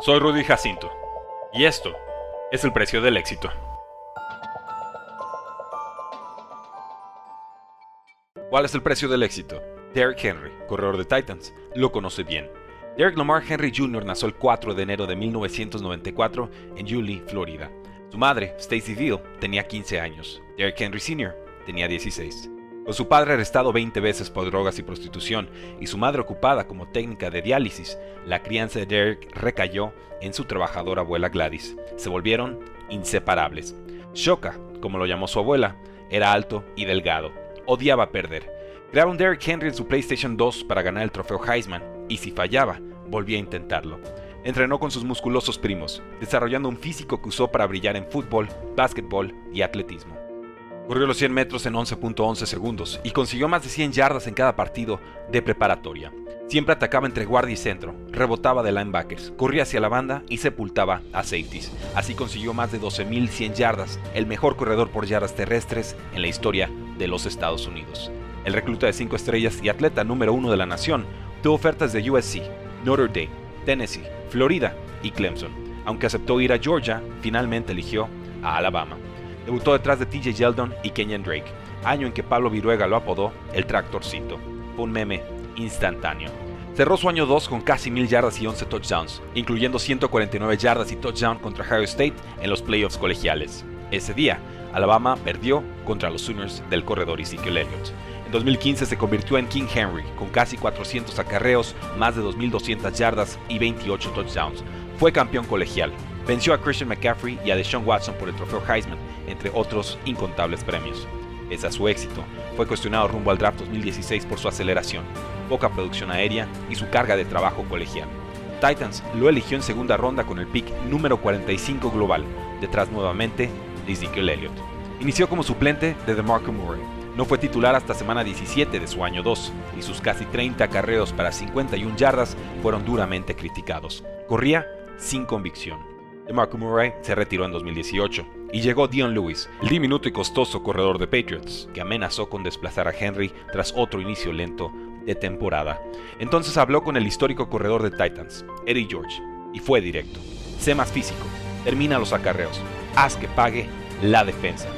Soy Rudy Jacinto y esto es el precio del éxito. ¿Cuál es el precio del éxito? Derrick Henry, corredor de Titans, lo conoce bien. Derrick Lamar Henry Jr. nació el 4 de enero de 1994 en Yulee, Florida. Su madre, Stacy Veal, tenía 15 años. Derrick Henry Sr. tenía 16. Con su padre arrestado 20 veces por drogas y prostitución y su madre ocupada como técnica de diálisis, la crianza de Derek recayó en su trabajadora abuela Gladys. Se volvieron inseparables. Shoka, como lo llamó su abuela, era alto y delgado. Odiaba perder. Crearon Derek Henry en su PlayStation 2 para ganar el trofeo Heisman, y si fallaba, volvía a intentarlo. Entrenó con sus musculosos primos, desarrollando un físico que usó para brillar en fútbol, básquetbol y atletismo. Corrió los 100 metros en 11.11 segundos y consiguió más de 100 yardas en cada partido de preparatoria. Siempre atacaba entre guardia y centro, rebotaba de linebackers, corría hacia la banda y sepultaba a safeties. Así consiguió más de 12.100 yardas, el mejor corredor por yardas terrestres en la historia de los Estados Unidos. El recluta de 5 estrellas y atleta número uno de la nación tuvo ofertas de USC, Notre Dame, Tennessee, Florida y Clemson. Aunque aceptó ir a Georgia, finalmente eligió a Alabama. Debutó detrás de TJ Yeldon y Kenyan Drake, año en que Pablo Viruega lo apodó el tractorcito. Un meme instantáneo. Cerró su año 2 con casi 1000 yardas y 11 touchdowns, incluyendo 149 yardas y touchdown contra Ohio State en los playoffs colegiales. Ese día, Alabama perdió contra los Sooners del corredor Ezekiel Elliott. En 2015 se convirtió en King Henry, con casi 400 acarreos, más de 2.200 yardas y 28 touchdowns. Fue campeón colegial, Venció a Christian McCaffrey y a Deshaun Watson por el trofeo Heisman, entre otros incontables premios. Pese a su éxito, fue cuestionado rumbo al draft 2016 por su aceleración, poca producción aérea y su carga de trabajo colegial. Titans lo eligió en segunda ronda con el pick número 45 global, detrás nuevamente de Ezekiel Elliott. Inició como suplente de DeMarco Murray. No fue titular hasta semana 17 de su año 2 y sus casi 30 carreos para 51 yardas fueron duramente criticados. Corría sin convicción Marco Murray se retiró en 2018 y llegó Dion Lewis, el diminuto y costoso corredor de Patriots, que amenazó con desplazar a Henry tras otro inicio lento de temporada. Entonces habló con el histórico corredor de Titans, Eddie George, y fue directo. Sé más físico, termina los acarreos, haz que pague la defensa.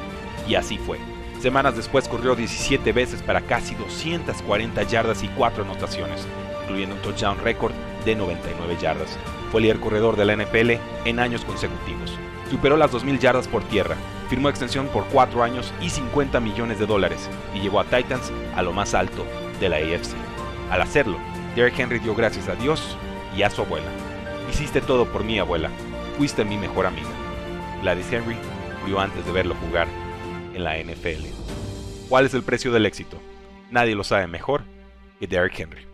Y así fue. Semanas después corrió 17 veces para casi 240 yardas y 4 anotaciones, incluyendo un touchdown récord de 99 yardas. Fue líder corredor de la NFL en años consecutivos. Superó las 2.000 yardas por tierra, firmó extensión por 4 años y 50 millones de dólares y llevó a Titans a lo más alto de la AFC. Al hacerlo, Derrick Henry dio gracias a Dios y a su abuela. Hiciste todo por mí, abuela. Fuiste mi mejor amiga. Gladys Henry murió antes de verlo jugar en la NFL. ¿Cuál es el precio del éxito? Nadie lo sabe mejor que Derrick Henry.